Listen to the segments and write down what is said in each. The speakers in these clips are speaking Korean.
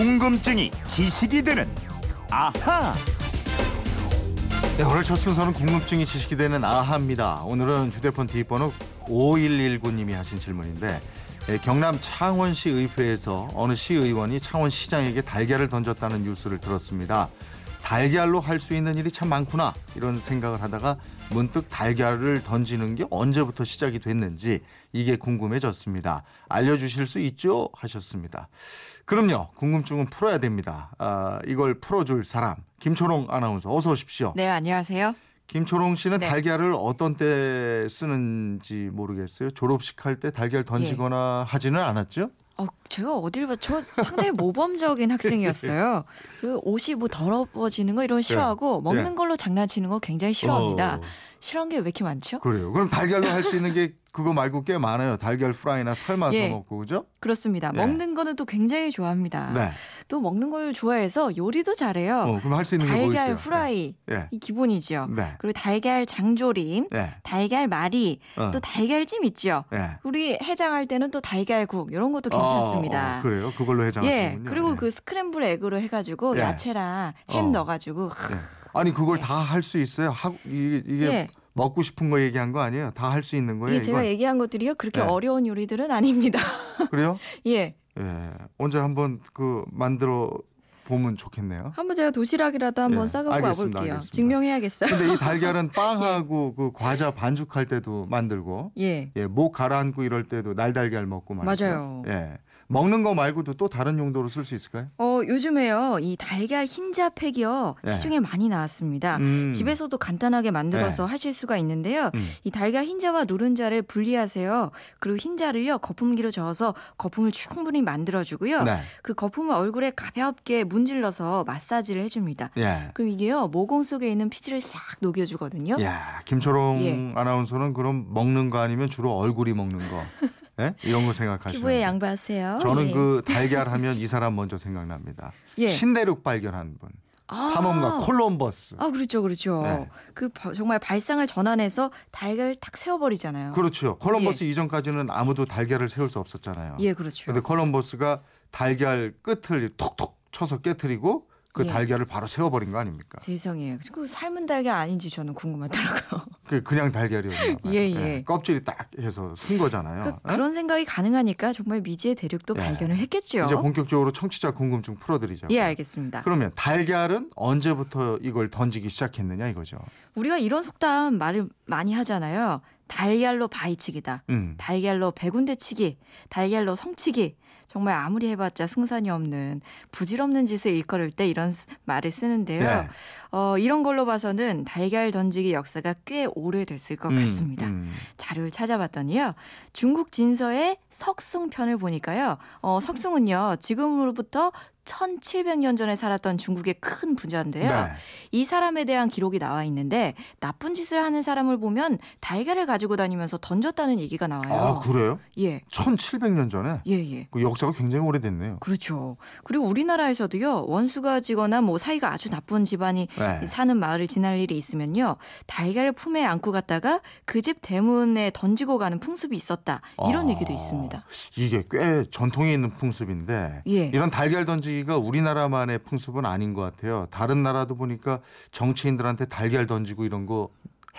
궁금증이 지식이 되는 아하. 네, 오늘 첫 순서는 궁금증이 지식이 되는 아하입니다. 오늘은 휴대폰 뒷번호 5119님이 하신 질문인데 예, 경남 창원시 의회에서 어느 시의원이 창원시장에게 달걀을 던졌다는 뉴스를 들었습니다. 달걀로 할 수 있는 일이 참 많구나 이런 생각을 하다가 문득 달걀을 던지는 게 언제부터 시작이 됐는지 이게 궁금해졌습니다. 알려주실 수 있죠? 하셨습니다. 그럼요. 궁금증은 풀어야 됩니다. 아, 이걸 풀어줄 사람 김초롱 아나운서 어서 오십시오. 네, 안녕하세요. 김초롱 씨는 네. 달걀을 어떤 때 쓰는지 모르겠어요. 졸업식 할 때 달걀 던지거나 하지는 않았죠? 어, 제가 어딜 봐, 저 상당히 모범적인 학생이었어요. 그 옷이 뭐 더러워지는 거 이런 거 싫어하고 먹는 네. 걸로 장난치는 거 굉장히 싫어합니다. 어, 싫어하는 게왜 이렇게 많죠? 그래요. 그럼 달걀로 할 수 있는 게 그거 말고 꽤 많아요. 달걀 프라이나 삶아서 예. 먹고 그죠? 그렇습니다. 예. 먹는 거는 또 굉장히 좋아합니다. 네. 또 먹는 걸 좋아해서 요리도 잘해요. 어, 그럼 할 수 있는 게 뭐? 달걀 후라이 예. 이 기본이죠. 네. 그리고 달걀 장조림, 네. 달걀 말이, 어. 또 달걀찜 있죠. 예. 우리 해장할 때는 또 달걀국 이런 것도 어, 괜찮습니다. 어, 그래요. 그걸로 예, 해장하시는군요. 그리고 예. 그 스크램블 에그로 해가지고 예. 야채랑 햄 어. 넣어가지고 예. 아니 그걸 예. 다할 수 있어요. 하, 이게, 이게 예. 먹고 싶은 거 얘기한 거 아니에요? 다 할 수 있는 거예요. 이게 제가 이걸? 얘기한 것들이요 그렇게 네. 어려운 요리들은 아닙니다. 그래요? 예, 예. 언제 한번 그 만들어 보면 좋겠네요. 한번 제가 도시락이라도 한번 예, 싸갖고 알겠습니다, 와볼게요. 알겠습니다. 증명해야겠어요. 근데 이 달걀은 빵하고 그 과자 반죽할 때도 만들고 예, 예, 목 가라앉고 이럴 때도 날달걀 먹고 말이죠. 맞아요. 예. 먹는 거 말고도 또 다른 용도로 쓸 수 있을까요? 어 요즘에요 이 달걀 흰자 팩이요 예. 시중에 많이 나왔습니다. 음. 집에서도 간단하게 만들어서 하실 수가 있는데요. 음. 이 달걀 흰자와 노른자를 분리하세요. 그리고 흰자를요 거품기로 저어서 거품을 충분히 만들어 주고요. 네. 그 거품을 얼굴에 가볍게 문질러서 마사지를 해 줍니다. 예. 그럼 이게요 모공 속에 있는 피지를 싹 녹여 주거든요. 야, 김초롱 예. 아나운서는 그럼 먹는 거 아니면 주로 얼굴이 먹는 거. 예? 이런 거 생각하시는 피부에. 양보하세요. 저는 예. 그 달걀 하면 이 사람 먼저 생각납니다. 예. 신대륙 발견한 분. 아. 탐험가 콜럼버스. 아 그렇죠 그렇죠. 네. 그 바- 정말 발상을 전환해서 달걀을 탁 세워버리잖아요. 그렇죠. 콜럼버스 이전까지는 아무도 달걀을 세울 수 없었잖아요. 예 그렇죠. 근데 콜럼버스가 달걀 끝을 톡톡 쳐서 깨뜨리고 그 예. 달걀을 바로 세워버린 거 아닙니까? 세상에 그 삶은 달걀 아닌지 저는 궁금하더라고요. 그 그냥 달걀이었나 봐요. 예, 예. 껍질이 딱 해서 쓴 거잖아요. 그, 예? 그런 생각이 가능하니까 정말 미지의 대륙도 예. 발견을 했겠죠. 이제 본격적으로 청취자 궁금증 풀어드리죠. 예 알겠습니다. 그러면 달걀은 언제부터 이걸 던지기 시작했느냐 이거죠. 우리가 이런 속담 말을 많이 하잖아요. 달걀로 바위치기다. 음. 달걀로 백운대치기, 달걀로 성치기. 정말 아무리 해봤자 승산이 없는 부질없는 짓을 일컬을 때 이런 스- 말을 쓰는데요. 네. 어, 이런 걸로 봐서는 달걀 던지기 역사가 꽤 오래됐을 것 음, 같습니다. 음. 자료를 찾아봤더니요. 중국 진서의 석숭편을 보니까요. 어, 석숭은요. 지금으로부터 1700년 전에 살았던 중국의 큰 부자인데요. 네. 이 사람에 대한 기록이 나와 있는데 나쁜 짓을 하는 사람을 보면 달걀을 가지고 다니면서 던졌다는 얘기가 나와요. 아 그래요? 예. 1700년 전에 예, 예. 그 역사가 굉장히 오래됐네요. 그렇죠. 그리고 우리나라에서도요. 원수가 지거나 뭐 사이가 아주 나쁜 집안이 네. 사는 마을을 지날 일이 있으면요. 달걀을 품에 안고 갔다가 그 집 대문에 던지고 가는 풍습이 있었다. 이런 아. 얘기도 있습니다. 이게 꽤 전통이 있는 풍습인데 예. 이런 달걀 던지 기가 우리나라만의 풍습은 아닌 것 같아요. 다른 나라도 보니까 정치인들한테 달걀 던지고 이런 거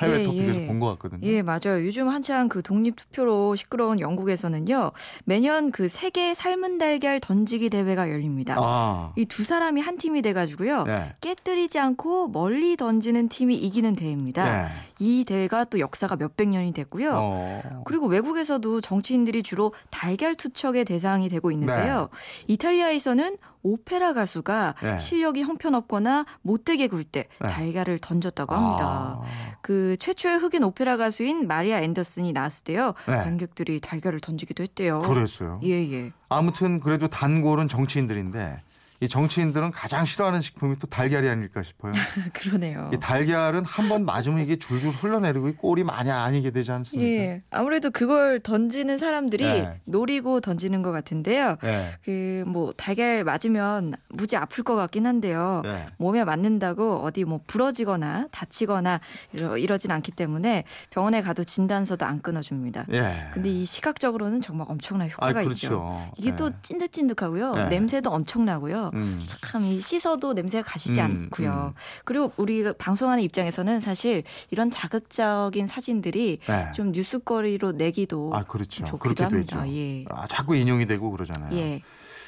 해외 예, 토픽에서 예. 본것 같거든요. 예, 맞아요. 요즘 한창 그 독립 투표로 시끄러운 영국에서는요. 매년 그 세계 삶은 달걀 던지기 대회가 열립니다. 아, 이두 사람이 한 팀이 돼 가지고요. 네. 깨뜨리지 않고 멀리 던지는 팀이 이기는 대회입니다. 네. 이 대회가 또 역사가 몇백 년이 됐고요. 어. 그리고 외국에서도 정치인들이 주로 달걀 투척의 대상이 되고 있는데요. 이탈리아에서는 오페라 가수가 네. 실력이 형편없거나 못되게 굴때 네. 달걀을 던졌다고 합니다. 아, 그 최초의 흑인 오페라 가수인 마리아 앤더슨이 나왔을 때요. 네. 관객들이 달걀을 던지기도 했대요. 그랬어요. 예, 예. 아무튼 그래도 단골은 정치인들인데 이 정치인들은 가장 싫어하는 식품이 또 달걀이 아닐까 싶어요. 그러네요. 이 달걀은 한 번 맞으면 이게 줄줄 흘러내리고 이 꼴이 많이 아니게 되지 않습니까? 예. 아무래도 그걸 던지는 사람들이 네. 노리고 던지는 것 같은데요. 네. 그뭐 달걀 맞으면 무지 아플 것 같긴 한데요. 네. 몸에 맞는다고 어디 뭐 부러지거나 다치거나 이러, 이러진 않기 때문에 병원에 가도 진단서도 안 끊어줍니다. 예. 근데 이 시각적으로는 정말 엄청난 아, 효과가 그렇죠. 있죠. 이게 네. 또 찐득찐득하고요. 네. 냄새도 엄청나고요. 음. 참이 씻어도 냄새가 가시지 음, 않고요. 음. 그리고 우리 방송하는 입장에서는 사실 이런 자극적인 사진들이 네. 좀 뉴스거리로 내기도 아 그렇죠. 좋기도 합니다. 되죠. 예. 아, 자꾸 인용이 되고 그러잖아요. 예.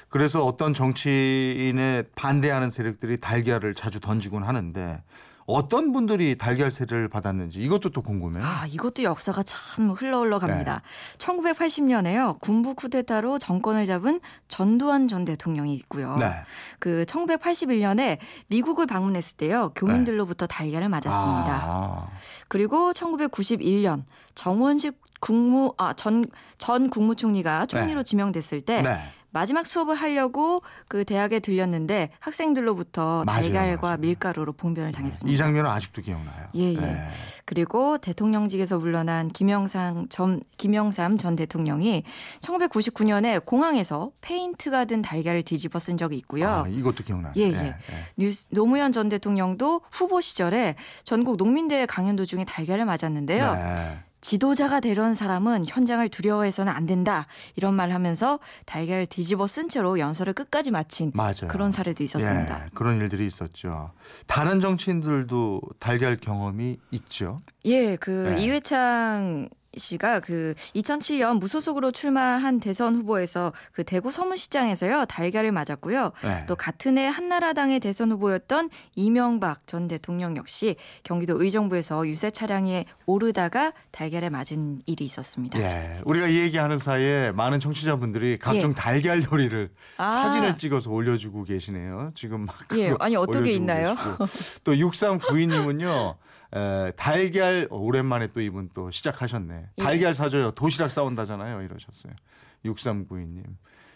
그래서 어떤 정치인에 반대하는 세력들이 달걀을 자주 던지곤 하는데 어떤 분들이 달걀 세례를 받았는지 이것도 또 궁금해요. 아, 이것도 역사가 참 흘러 흘러 갑니다. 네. 1980년에요. 군부 쿠데타로 정권을 잡은 전두환 전 대통령이 있고요. 네. 그 1981년에 미국을 방문했을 때요. 교민들로부터 달걀을 맞았습니다. 네. 아, 그리고 1991년 정원식 국무 아전 전 국무총리가 총리로 네. 지명됐을 때 네. 마지막 수업을 하려고 그 대학에 들렸는데 학생들로부터 맞아요, 달걀과 맞아요. 밀가루로 봉변을 당했습니다. 이 장면은 아직도 기억나요. 예, 예. 네. 그리고 대통령직에서 물러난 김영삼 전, 김영삼 전 대통령이 1999년에 공항에서 페인트가 든 달걀을 뒤집어 쓴 적이 있고요. 아, 이것도 기억나요. 예, 예. 뉴스, 노무현 전 대통령도 후보 시절에 전국 농민대회 강연 도중에 달걀을 맞았는데요. 네. 지도자가 되려는 사람은 현장을 두려워해서는 안 된다. 이런 말을 하면서 달걀을 뒤집어 쓴 채로 연설을 끝까지 마친 맞아요. 그런 사례도 있었습니다. 예, 그런 일들이 있었죠. 다른 정치인들도 달걀 경험이 있죠. 예, 그 네. 이회창 씨가 그 2007년 무소속으로 출마한 대선 후보에서 그 대구 서문시장에서요 달걀을 맞았고요. 네. 또 같은 해 한나라당의 대선 후보였던 이명박 전 대통령 역시 경기도 의정부에서 유세 차량에 오르다가 달걀에 맞은 일이 있었습니다. 예, 우리가 이 얘기하는 사이에 많은 청취자분들이 각종 예. 달걀 요리를 아. 사진을 찍어서 올려주고 계시네요. 지금 막 예, 아니, 어떤 게 올려주고 있나요? 계시고. 또 6392님은요. 에, 달걀 어, 오랜만에 또 이분 또 시작하셨네. 예. 달걀 사줘요. 도시락 싸운다잖아요. 이러셨어요. 6392님.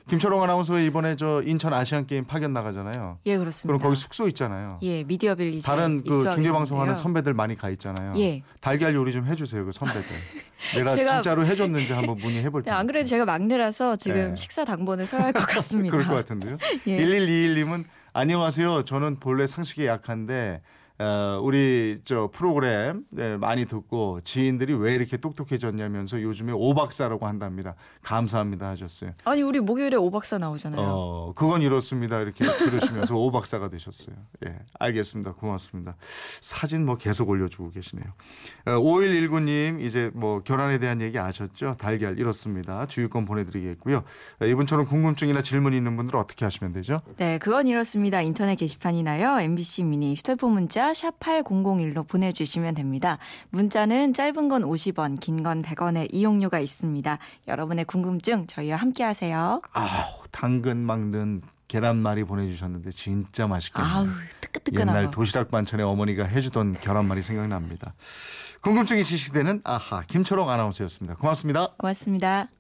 김초롱 아나운서 이번에 저 인천 아시안 게임 파견 나가잖아요. 예, 그럼 그렇습니다. 거기 숙소 있잖아요. 예, 미디어 빌리지 다른 그 중계 방송하는. 선배들 많이 가 있잖아요. 예. 달걀 요리 좀 해주세요, 그 선배들. 내가 진짜로 해줬는지 한번 문의해 볼 네, 테니까. 안 그래도 제가 막내라서 지금 네. 식사 당번을 써야 할 것 같습니다. 그럴 것 같은데요. 예. 1121님은 안녕하세요. 저는 본래 상식에 약한데 어, 우리 저 프로그램 네, 많이 듣고 지인들이 왜 이렇게 똑똑해졌냐면서 요즘에 오박사라고 한답니다. 감사합니다 하셨어요. 아니 우리 목요일에 오박사 나오잖아요. 어, 그건 이렇습니다. 이렇게 들으시면서 오박사가 되셨어요. 예, 알겠습니다. 고맙습니다. 사진 뭐 계속 올려주고 계시네요. 어, 5119님, 이제 뭐 결혼에 대한 얘기 아셨죠? 달걀 이렇습니다. 주유권 보내드리겠고요. 어, 이분처럼 궁금증이나 질문이 있는 분들은 어떻게 하시면 되죠? 네, 그건 이렇습니다. 인터넷 게시판이나요. MBC 미니 휴대폰 문자 샵 8001로 보내주시면 됩니다. 문자는 짧은 건 50원, 긴 건 100원의 이용료가 있습니다. 여러분의 궁금증 저희와 함께 하세요. 아우, 당근 막는 계란말이 보내주셨는데 진짜 맛있겠네요. 아우, 뜨끈뜨끈하고. 옛날 도시락 반찬에 어머니가 해주던 계란말이 생각납니다. 궁금증이 지식되는 아하 김초롱 아나운서였습니다. 고맙습니다. 고맙습니다.